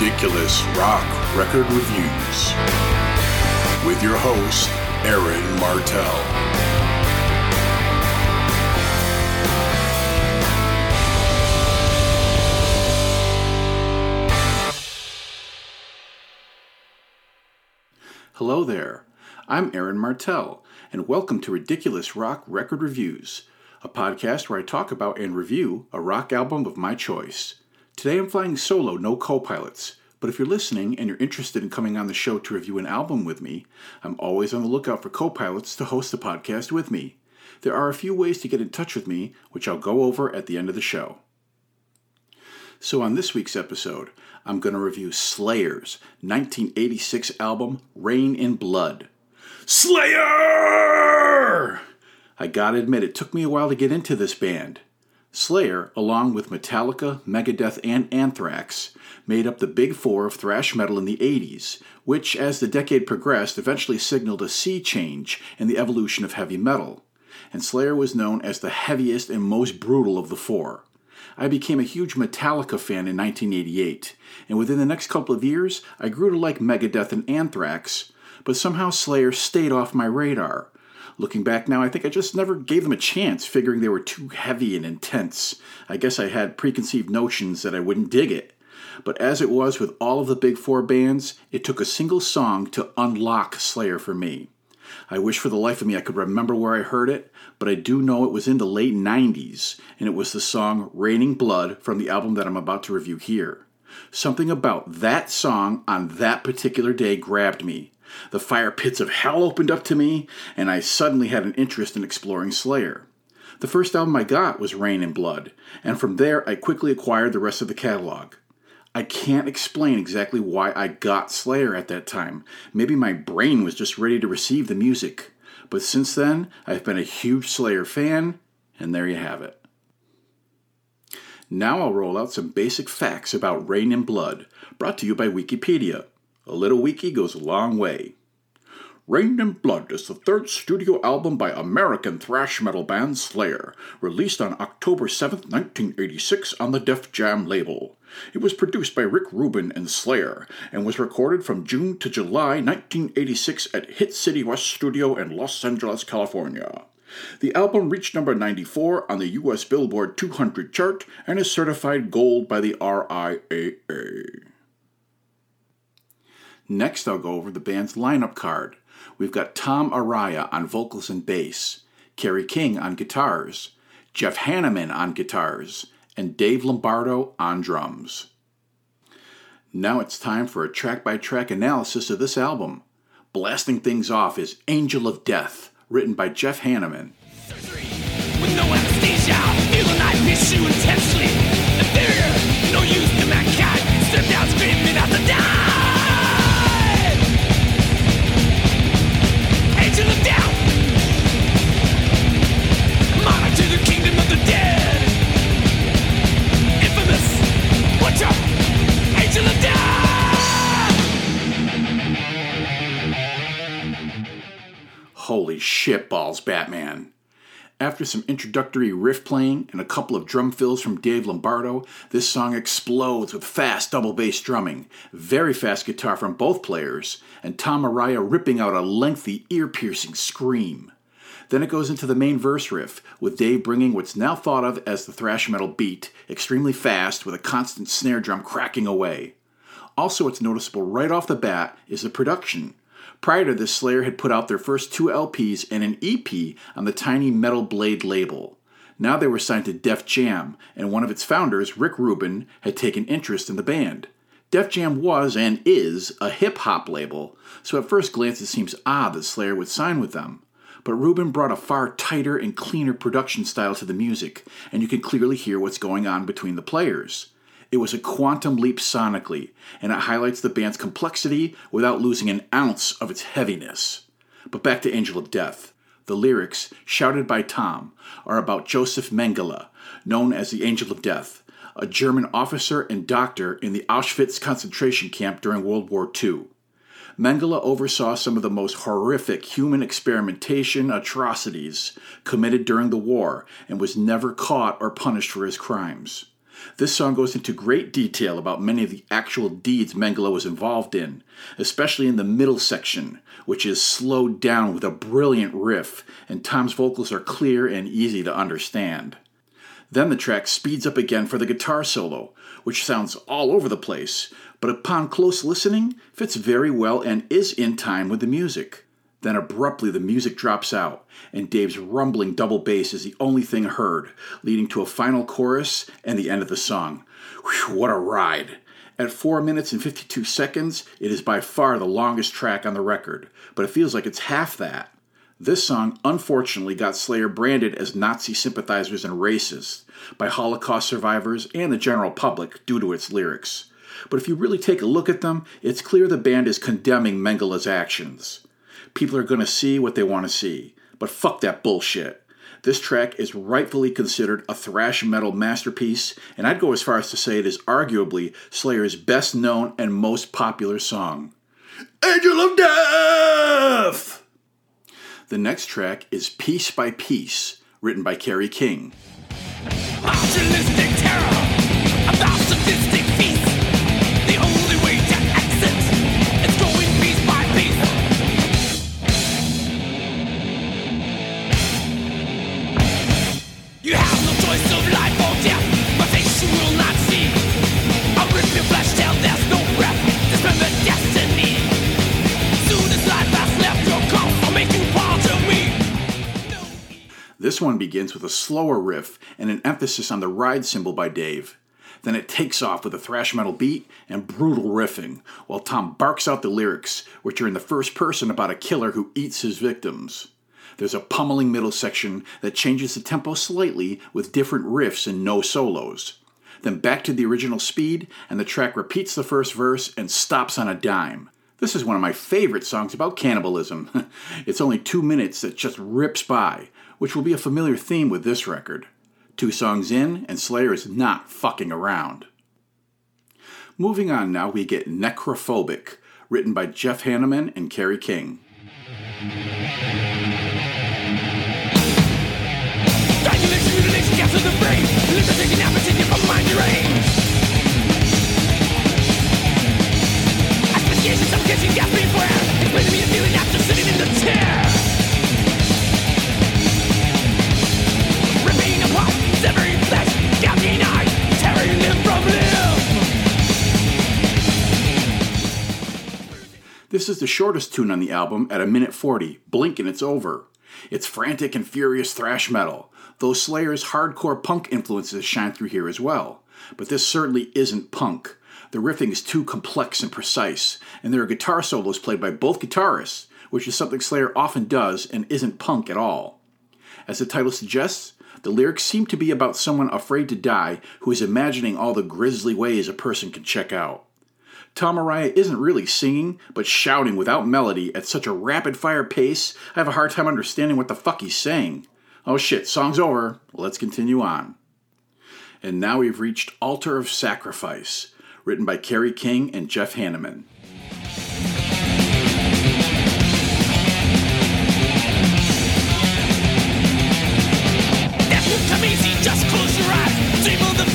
Ridiculous Rock Record Reviews with your host, Aaron Martell. Hello there. I'm Aaron Martell, and welcome to Ridiculous Rock Record Reviews, a podcast where I talk about and review a rock album of my choice. Today I'm flying solo, no co pilots, but if you're listening and you're interested in coming on the show to review an album with me, I'm always on the lookout for co pilots to host the podcast with me. There are a few ways to get in touch with me, which I'll go over at the end of the show. So, on this week's episode, I'm going to review Slayer's 1986 album, Reign in Blood. Slayer! I gotta admit, it took me a while to get into this band. Slayer, along with Metallica, Megadeth, and Anthrax, made up the big four of thrash metal in the 80s, which, as the decade progressed, eventually signaled a sea change in the evolution of heavy metal. And Slayer was known as the heaviest and most brutal of the four. I became a huge Metallica fan in 1988, and within the next couple of years, I grew to like Megadeth and Anthrax, but somehow Slayer stayed off my radar. Looking back now, I think I just never gave them a chance, figuring they were too heavy and intense. I guess I had preconceived notions that I wouldn't dig it. But as it was with all of the big four bands, it took a single song to unlock Slayer for me. I wish for the life of me I could remember where I heard it, but I do know it was in the late 90s, and it was the song Raining Blood from the album that I'm about to review here. Something about that song on that particular day grabbed me. The fire pits of hell opened up to me, and I suddenly had an interest in exploring Slayer. The first album I got was Reign in Blood, and from there I quickly acquired the rest of the catalog. I can't explain exactly why I got Slayer at that time. Maybe my brain was just ready to receive the music. But since then, I've been a huge Slayer fan, and there you have it. Now I'll roll out some basic facts about Reign in Blood, brought to you by Wikipedia. A little wiki goes a long way. Reign in Blood is the third studio album by American thrash metal band Slayer, released on October 7, 1986 on the Def Jam label. It was produced by Rick Rubin and Slayer and was recorded from June to July 1986 at Hit City West Studio in Los Angeles, California. The album reached number 94 on the US Billboard 200 chart and is certified gold by the RIAA. Next, I'll go over the band's lineup card. We've got Tom Araya on vocals and bass, Kerry King on guitars, Jeff Hanneman on guitars, and Dave Lombardo on drums. Now it's time for a track by track analysis of this album. Blasting things off is Angel of Death, written by Jeff Hanneman. Holy shit balls, Batman. After some introductory riff playing and a couple of drum fills from Dave Lombardo, this song explodes with fast double bass drumming, very fast guitar from both players, and Tom Araya ripping out a lengthy, ear piercing scream. Then it goes into the main verse riff, with Dave bringing what's now thought of as the thrash metal beat, extremely fast with a constant snare drum cracking away. Also, what's noticeable right off the bat is the production. Prior to this, Slayer had put out their first two LPs and an EP on the tiny Metal Blade label. Now they were signed to Def Jam, and one of its founders, Rick Rubin, had taken interest in the band. Def Jam was and is a hip hop label, so at first glance it seems odd that Slayer would sign with them. But Rubin brought a far tighter and cleaner production style to the music, and you can clearly hear what's going on between the players. It was a quantum leap sonically, and it highlights the band's complexity without losing an ounce of its heaviness. But back to Angel of Death. The lyrics, shouted by Tom, are about Joseph Mengele, known as the Angel of Death, a German officer and doctor in the Auschwitz concentration camp during World War II. Mengele oversaw some of the most horrific human experimentation atrocities committed during the war and was never caught or punished for his crimes. This song goes into great detail about many of the actual deeds Mengele was involved in, especially in the middle section, which is slowed down with a brilliant riff, and Tom's vocals are clear and easy to understand. Then the track speeds up again for the guitar solo, which sounds all over the place, but upon close listening, fits very well and is in time with the music. Then abruptly the music drops out, and Dave's rumbling double bass is the only thing heard, leading to a final chorus and the end of the song. Whew, what a ride! At 4 minutes and 52 seconds, it is by far the longest track on the record, but it feels like it's half that. This song unfortunately got Slayer branded as Nazi sympathizers and racists by Holocaust survivors and the general public due to its lyrics. But if you really take a look at them, it's clear the band is condemning Mengele's actions. People are going to see what they want to see, but fuck that bullshit. This track is rightfully considered a thrash metal masterpiece, and I'd go as far as to say it is arguably Slayer's best known and most popular song. Angel of Death! The next track is Piece by Piece, written by Kerry King. This one begins with a slower riff and an emphasis on the ride cymbal by Dave. Then it takes off with a thrash metal beat and brutal riffing, while Tom barks out the lyrics, which are in the first person about a killer who eats his victims. There's a pummeling middle section that changes the tempo slightly with different riffs and no solos. Then back to the original speed, and the track repeats the first verse and stops on a dime. This is one of my favorite songs about cannibalism. it's only two minutes that just rips by, which will be a familiar theme with this record. Two songs in, and Slayer is not fucking around. Moving on now, we get Necrophobic, written by Jeff Hanneman and Kerry King. This is the shortest tune on the album at a minute 40. Blink and it's over. It's frantic and furious thrash metal, though Slayer's hardcore punk influences shine through here as well. But this certainly isn't punk. The riffing is too complex and precise, and there are guitar solos played by both guitarists, which is something Slayer often does and isn't punk at all. As the title suggests, the lyrics seem to be about someone afraid to die who is imagining all the grisly ways a person can check out. Tom Araya isn't really singing, but shouting without melody at such a rapid fire pace, I have a hard time understanding what the fuck he's saying. Oh shit, song's over. Let's continue on. And now we've reached Altar of Sacrifice, written by Kerry King and Jeff Hanneman.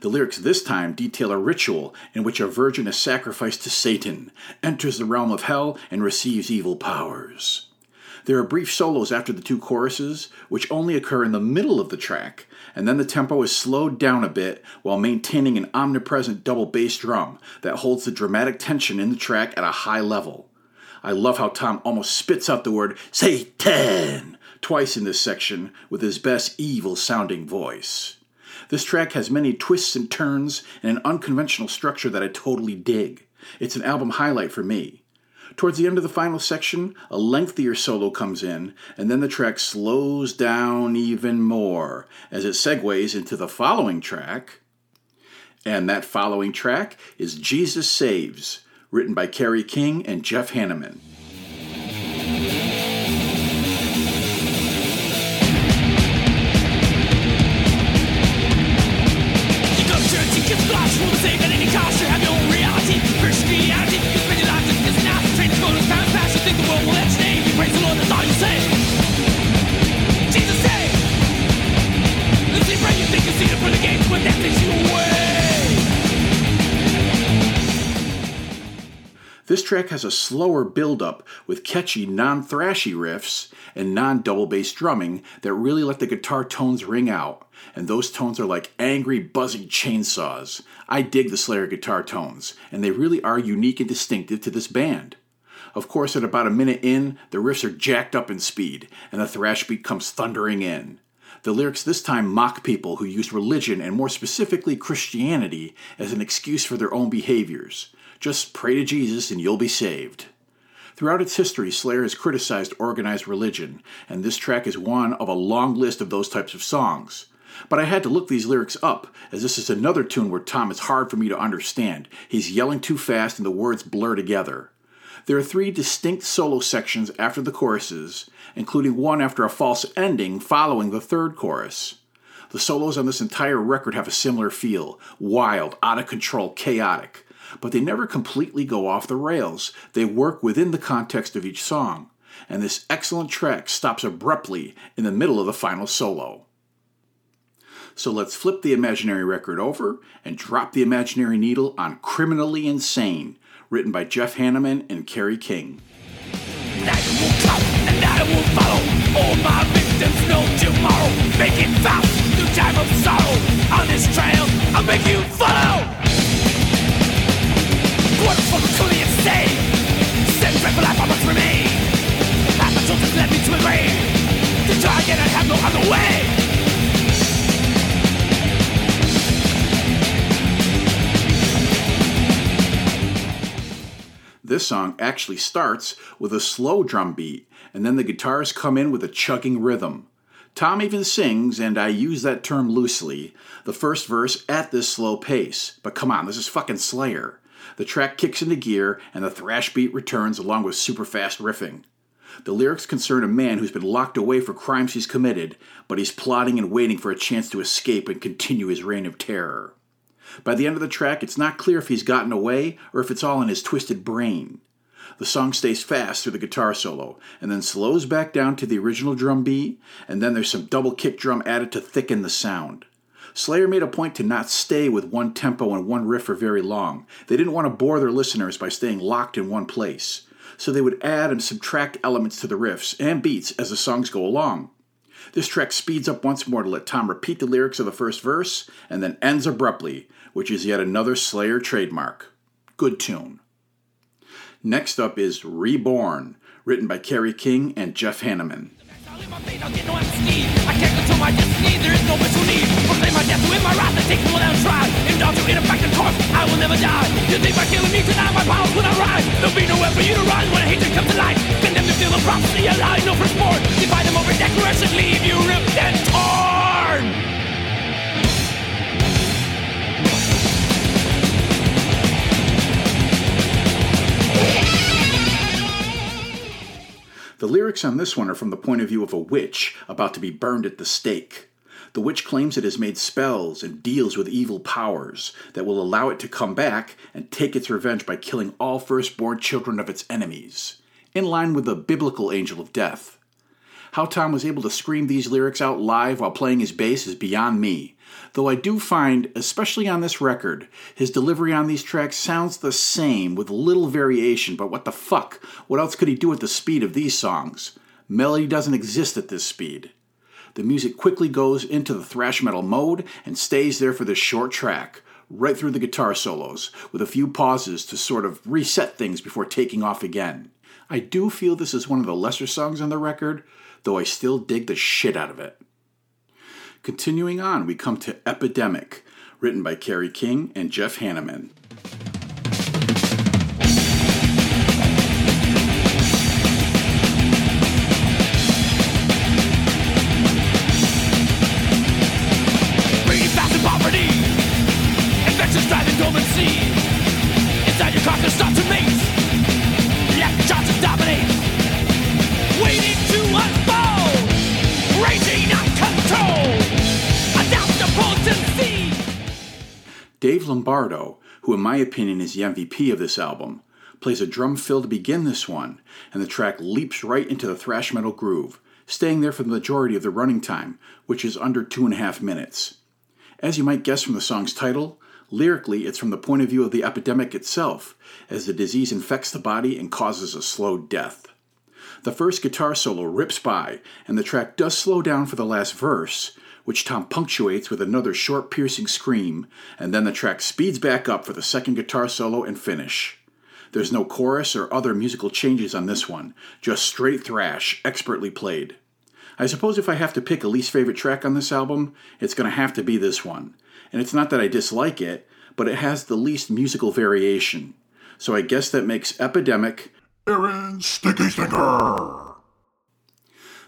The lyrics this time detail a ritual in which a virgin is sacrificed to Satan, enters the realm of hell, and receives evil powers. There are brief solos after the two choruses, which only occur in the middle of the track, and then the tempo is slowed down a bit while maintaining an omnipresent double bass drum that holds the dramatic tension in the track at a high level. I love how Tom almost spits out the word Satan twice in this section with his best evil sounding voice. This track has many twists and turns and an unconventional structure that I totally dig. It's an album highlight for me. Towards the end of the final section, a lengthier solo comes in, and then the track slows down even more as it segues into the following track. And that following track is Jesus Saves, written by Kerry King and Jeff Hanneman. This track has a slower build up with catchy non thrashy riffs and non double bass drumming that really let the guitar tones ring out. And those tones are like angry, buzzing chainsaws. I dig the Slayer guitar tones, and they really are unique and distinctive to this band. Of course, at about a minute in, the riffs are jacked up in speed, and the thrash beat comes thundering in. The lyrics this time mock people who use religion, and more specifically Christianity, as an excuse for their own behaviors. Just pray to Jesus and you'll be saved. Throughout its history, Slayer has criticized organized religion, and this track is one of a long list of those types of songs. But I had to look these lyrics up, as this is another tune where Tom is hard for me to understand. He's yelling too fast and the words blur together. There are three distinct solo sections after the choruses, including one after a false ending following the third chorus. The solos on this entire record have a similar feel wild, out of control, chaotic. But they never completely go off the rails. They work within the context of each song. And this excellent track stops abruptly in the middle of the final solo. So let's flip the imaginary record over and drop the imaginary needle on Criminally Insane written by Jeff Hanneman and Kerry King. Night will come and night will follow. All my victims know tomorrow. Fast time of sorrow. On this trail, I'll make you follow. This song actually starts with a slow drum beat, and then the guitars come in with a chugging rhythm. Tom even sings, and I use that term loosely, the first verse at this slow pace. But come on, this is fucking Slayer. The track kicks into gear, and the thrash beat returns along with super fast riffing. The lyrics concern a man who's been locked away for crimes he's committed, but he's plotting and waiting for a chance to escape and continue his reign of terror. By the end of the track, it's not clear if he's gotten away or if it's all in his twisted brain. The song stays fast through the guitar solo, and then slows back down to the original drum beat, and then there's some double kick drum added to thicken the sound. Slayer made a point to not stay with one tempo and one riff for very long. They didn't want to bore their listeners by staying locked in one place, so they would add and subtract elements to the riffs and beats as the songs go along. This track speeds up once more to let Tom repeat the lyrics of the first verse and then ends abruptly, which is yet another Slayer trademark. Good tune. Next up is Reborn, written by Kerry King and Jeff Hanneman. For prophecy, alive, no firstborn Divide them over decoration, leave you ripped and torn The lyrics on this one are from the point of view of a witch about to be burned at the stake. The witch claims it has made spells and deals with evil powers that will allow it to come back and take its revenge by killing all firstborn children of its enemies, in line with the biblical angel of death. How Tom was able to scream these lyrics out live while playing his bass is beyond me, though I do find, especially on this record, his delivery on these tracks sounds the same with little variation, but what the fuck? What else could he do at the speed of these songs? Melody doesn't exist at this speed. The music quickly goes into the thrash metal mode and stays there for this short track, right through the guitar solos, with a few pauses to sort of reset things before taking off again. I do feel this is one of the lesser songs on the record, though I still dig the shit out of it. Continuing on, we come to Epidemic, written by Kerry King and Jeff Hanneman. Lombardo, who in my opinion is the MVP of this album, plays a drum fill to begin this one, and the track leaps right into the thrash metal groove, staying there for the majority of the running time, which is under two and a half minutes. As you might guess from the song's title, Lyrically, it's from the point of view of the epidemic itself, as the disease infects the body and causes a slow death. The first guitar solo rips by, and the track does slow down for the last verse, which Tom punctuates with another short, piercing scream, and then the track speeds back up for the second guitar solo and finish. There's no chorus or other musical changes on this one, just straight thrash, expertly played. I suppose if I have to pick a least favorite track on this album, it's going to have to be this one. And it's not that I dislike it, but it has the least musical variation. So I guess that makes Epidemic Aaron Sticky Stinker.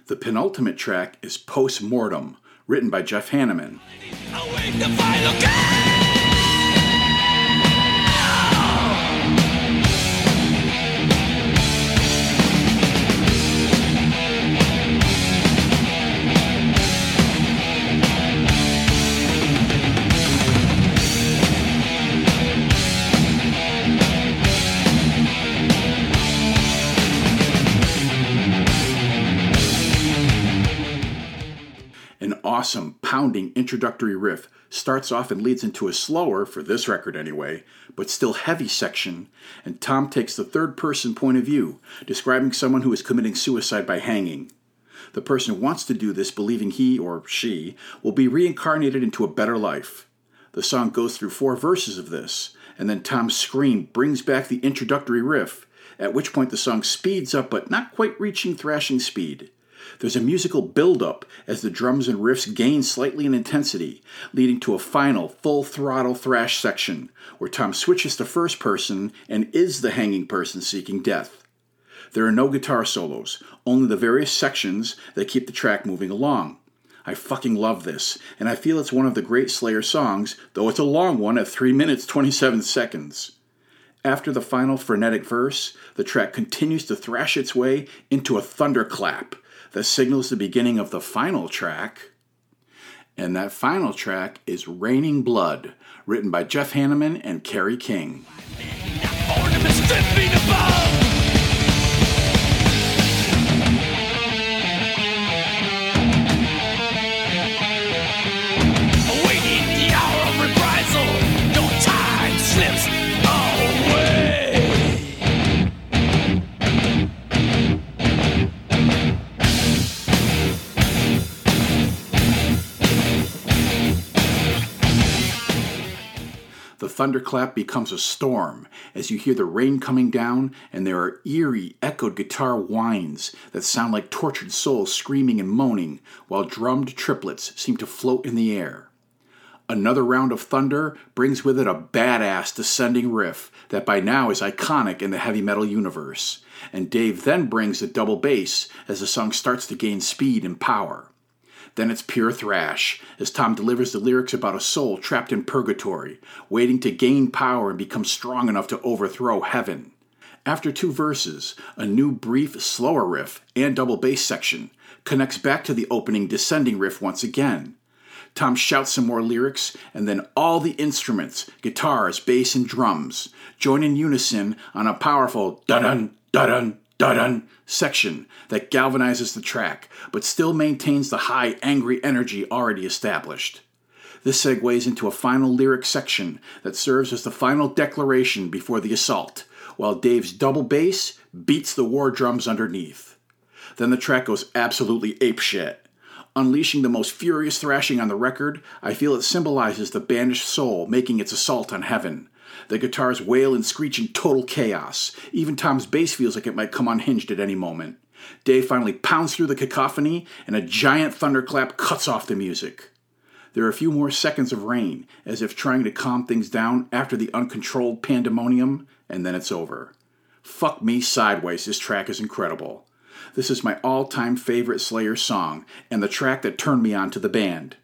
The penultimate track is Post Mortem, written by Jeff Hanneman. Awesome, pounding introductory riff starts off and leads into a slower, for this record anyway, but still heavy section, and Tom takes the third person point of view, describing someone who is committing suicide by hanging. The person wants to do this believing he or she will be reincarnated into a better life. The song goes through four verses of this, and then Tom's scream brings back the introductory riff, at which point the song speeds up but not quite reaching thrashing speed. There's a musical build-up as the drums and riffs gain slightly in intensity, leading to a final full throttle thrash section where Tom switches to first person and is the hanging person seeking death. There are no guitar solos, only the various sections that keep the track moving along. I fucking love this, and I feel it's one of the great Slayer songs, though it's a long one at 3 minutes 27 seconds. After the final frenetic verse, the track continues to thrash its way into a thunderclap that signals the beginning of the final track. And that final track is Raining Blood, written by Jeff Hanneman and Kerry King. Thunderclap becomes a storm as you hear the rain coming down, and there are eerie, echoed guitar whines that sound like tortured souls screaming and moaning, while drummed triplets seem to float in the air. Another round of thunder brings with it a badass descending riff that by now is iconic in the heavy metal universe, and Dave then brings the double bass as the song starts to gain speed and power. Then it's pure thrash, as Tom delivers the lyrics about a soul trapped in purgatory, waiting to gain power and become strong enough to overthrow heaven. After two verses, a new brief, slower riff and double bass section connects back to the opening descending riff once again. Tom shouts some more lyrics, and then all the instruments guitars, bass, and drums join in unison on a powerful dun dun dun dun section that galvanizes the track, but still maintains the high, angry energy already established. This segues into a final lyric section that serves as the final declaration before the assault, while Dave's double bass beats the war drums underneath. Then the track goes absolutely apeshit. Unleashing the most furious thrashing on the record, I feel it symbolizes the banished soul making its assault on heaven. The guitars wail and screech in total chaos. Even Tom's bass feels like it might come unhinged at any moment. Dave finally pounds through the cacophony, and a giant thunderclap cuts off the music. There are a few more seconds of rain, as if trying to calm things down after the uncontrolled pandemonium, and then it's over. Fuck me sideways, this track is incredible. This is my all time favorite Slayer song, and the track that turned me on to the band.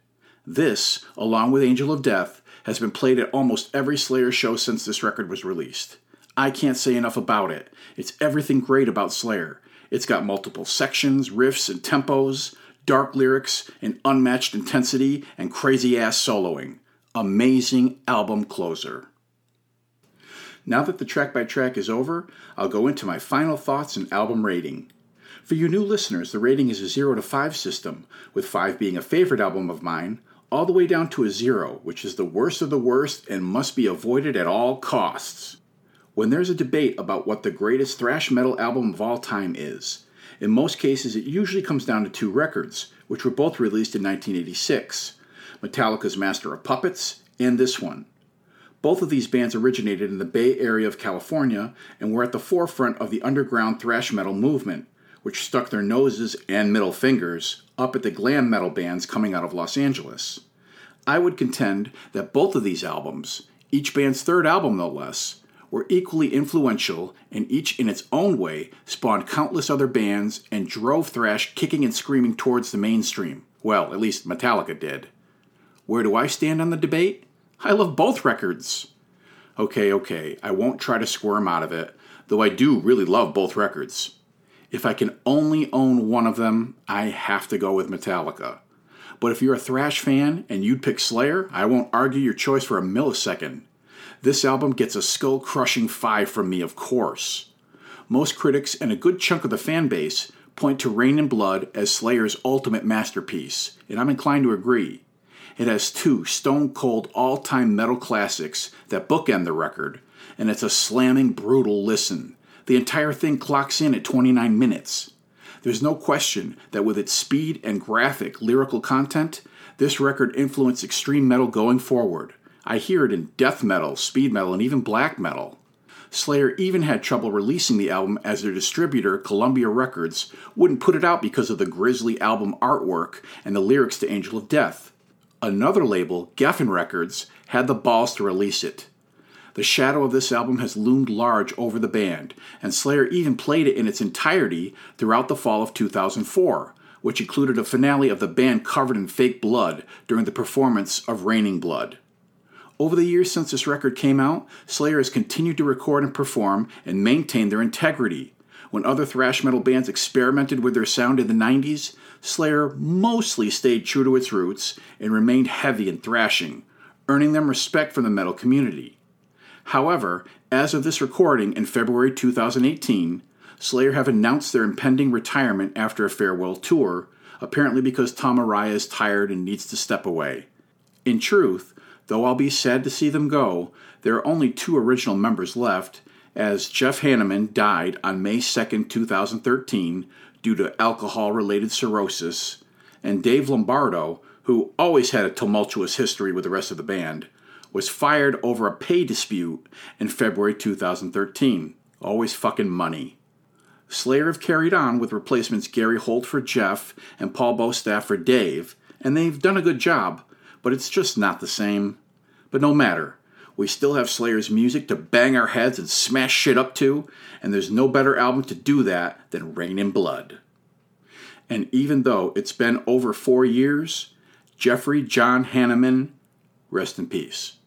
This, along with Angel of Death, has been played at almost every Slayer show since this record was released. I can't say enough about it. It's everything great about Slayer. It's got multiple sections, riffs, and tempos, dark lyrics, and unmatched intensity, and crazy ass soloing. Amazing album closer. Now that the track by track is over, I'll go into my final thoughts and album rating. For you new listeners, the rating is a 0 to 5 system, with 5 being a favorite album of mine, all the way down to a zero, which is the worst of the worst and must be avoided at all costs. When there's a debate about what the greatest thrash metal album of all time is, in most cases it usually comes down to two records, which were both released in 1986 Metallica's Master of Puppets and this one. Both of these bands originated in the Bay Area of California and were at the forefront of the underground thrash metal movement, which stuck their noses and middle fingers up at the glam metal bands coming out of Los Angeles. I would contend that both of these albums, each band's third album no less, were equally influential and each in its own way spawned countless other bands and drove thrash kicking and screaming towards the mainstream. Well, at least Metallica did. Where do I stand on the debate? I love both records. Okay, okay, I won't try to squirm out of it, though I do really love both records. If I can only own one of them, I have to go with Metallica. But if you're a thrash fan and you'd pick Slayer, I won't argue your choice for a millisecond. This album gets a skull crushing 5 from me, of course. Most critics and a good chunk of the fan base point to Reign in Blood as Slayer's ultimate masterpiece, and I'm inclined to agree. It has two stone cold all time metal classics that bookend the record, and it's a slamming, brutal listen. The entire thing clocks in at 29 minutes. There's no question that with its speed and graphic lyrical content, this record influenced extreme metal going forward. I hear it in death metal, speed metal, and even black metal. Slayer even had trouble releasing the album as their distributor, Columbia Records, wouldn't put it out because of the grisly album artwork and the lyrics to Angel of Death. Another label, Geffen Records, had the balls to release it. The shadow of this album has loomed large over the band, and Slayer even played it in its entirety throughout the fall of 2004, which included a finale of the band covered in fake blood during the performance of Raining Blood. Over the years since this record came out, Slayer has continued to record and perform and maintain their integrity. When other thrash metal bands experimented with their sound in the 90s, Slayer mostly stayed true to its roots and remained heavy and thrashing, earning them respect from the metal community. However, as of this recording in February 2018, Slayer have announced their impending retirement after a farewell tour, apparently because Tom Araya is tired and needs to step away. In truth, though I'll be sad to see them go, there are only two original members left, as Jeff Hanneman died on May 2, 2013, due to alcohol related cirrhosis, and Dave Lombardo, who always had a tumultuous history with the rest of the band, was fired over a pay dispute in February 2013. Always fucking money. Slayer have carried on with replacements Gary Holt for Jeff and Paul Bostaph for Dave, and they've done a good job, but it's just not the same. But no matter, we still have Slayer's music to bang our heads and smash shit up to, and there's no better album to do that than Reign in Blood. And even though it's been over four years, Jeffrey John Hanneman, rest in peace.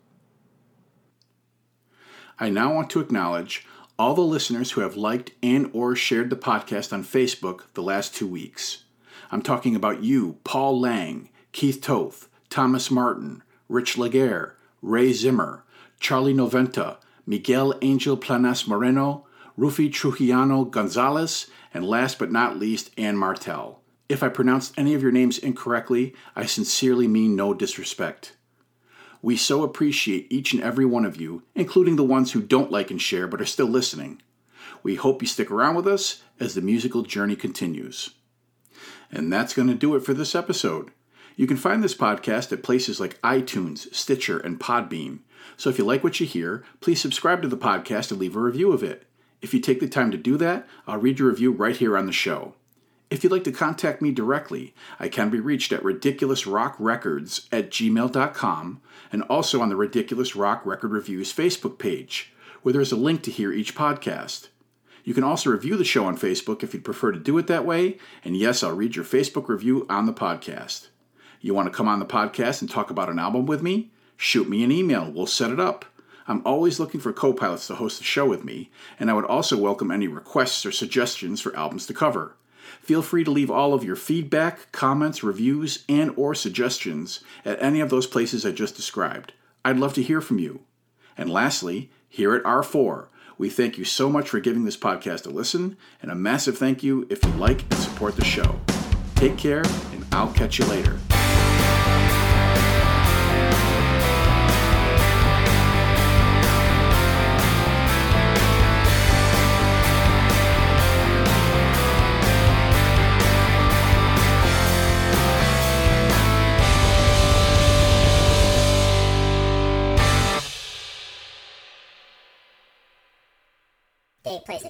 I now want to acknowledge all the listeners who have liked and or shared the podcast on Facebook the last two weeks. I'm talking about you, Paul Lang, Keith Toth, Thomas Martin, Rich Laguerre, Ray Zimmer, Charlie Noventa, Miguel Angel Planas Moreno, Rufi Trujillano Gonzalez, and last but not least, Ann Martel. If I pronounced any of your names incorrectly, I sincerely mean no disrespect. We so appreciate each and every one of you, including the ones who don't like and share but are still listening. We hope you stick around with us as the musical journey continues. And that's going to do it for this episode. You can find this podcast at places like iTunes, Stitcher, and Podbean. So if you like what you hear, please subscribe to the podcast and leave a review of it. If you take the time to do that, I'll read your review right here on the show. If you'd like to contact me directly, I can be reached at ridiculousrockrecords at gmail.com and also on the Ridiculous Rock Record Reviews Facebook page, where there's a link to hear each podcast. You can also review the show on Facebook if you'd prefer to do it that way, and yes, I'll read your Facebook review on the podcast. You want to come on the podcast and talk about an album with me? Shoot me an email, we'll set it up. I'm always looking for co pilots to host the show with me, and I would also welcome any requests or suggestions for albums to cover. Feel free to leave all of your feedback, comments, reviews, and or suggestions at any of those places I just described. I'd love to hear from you. And lastly, here at R4, we thank you so much for giving this podcast a listen, and a massive thank you if you like and support the show. Take care, and I'll catch you later.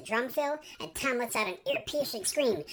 Drum fill, and Tom lets out an ear-piercing scream.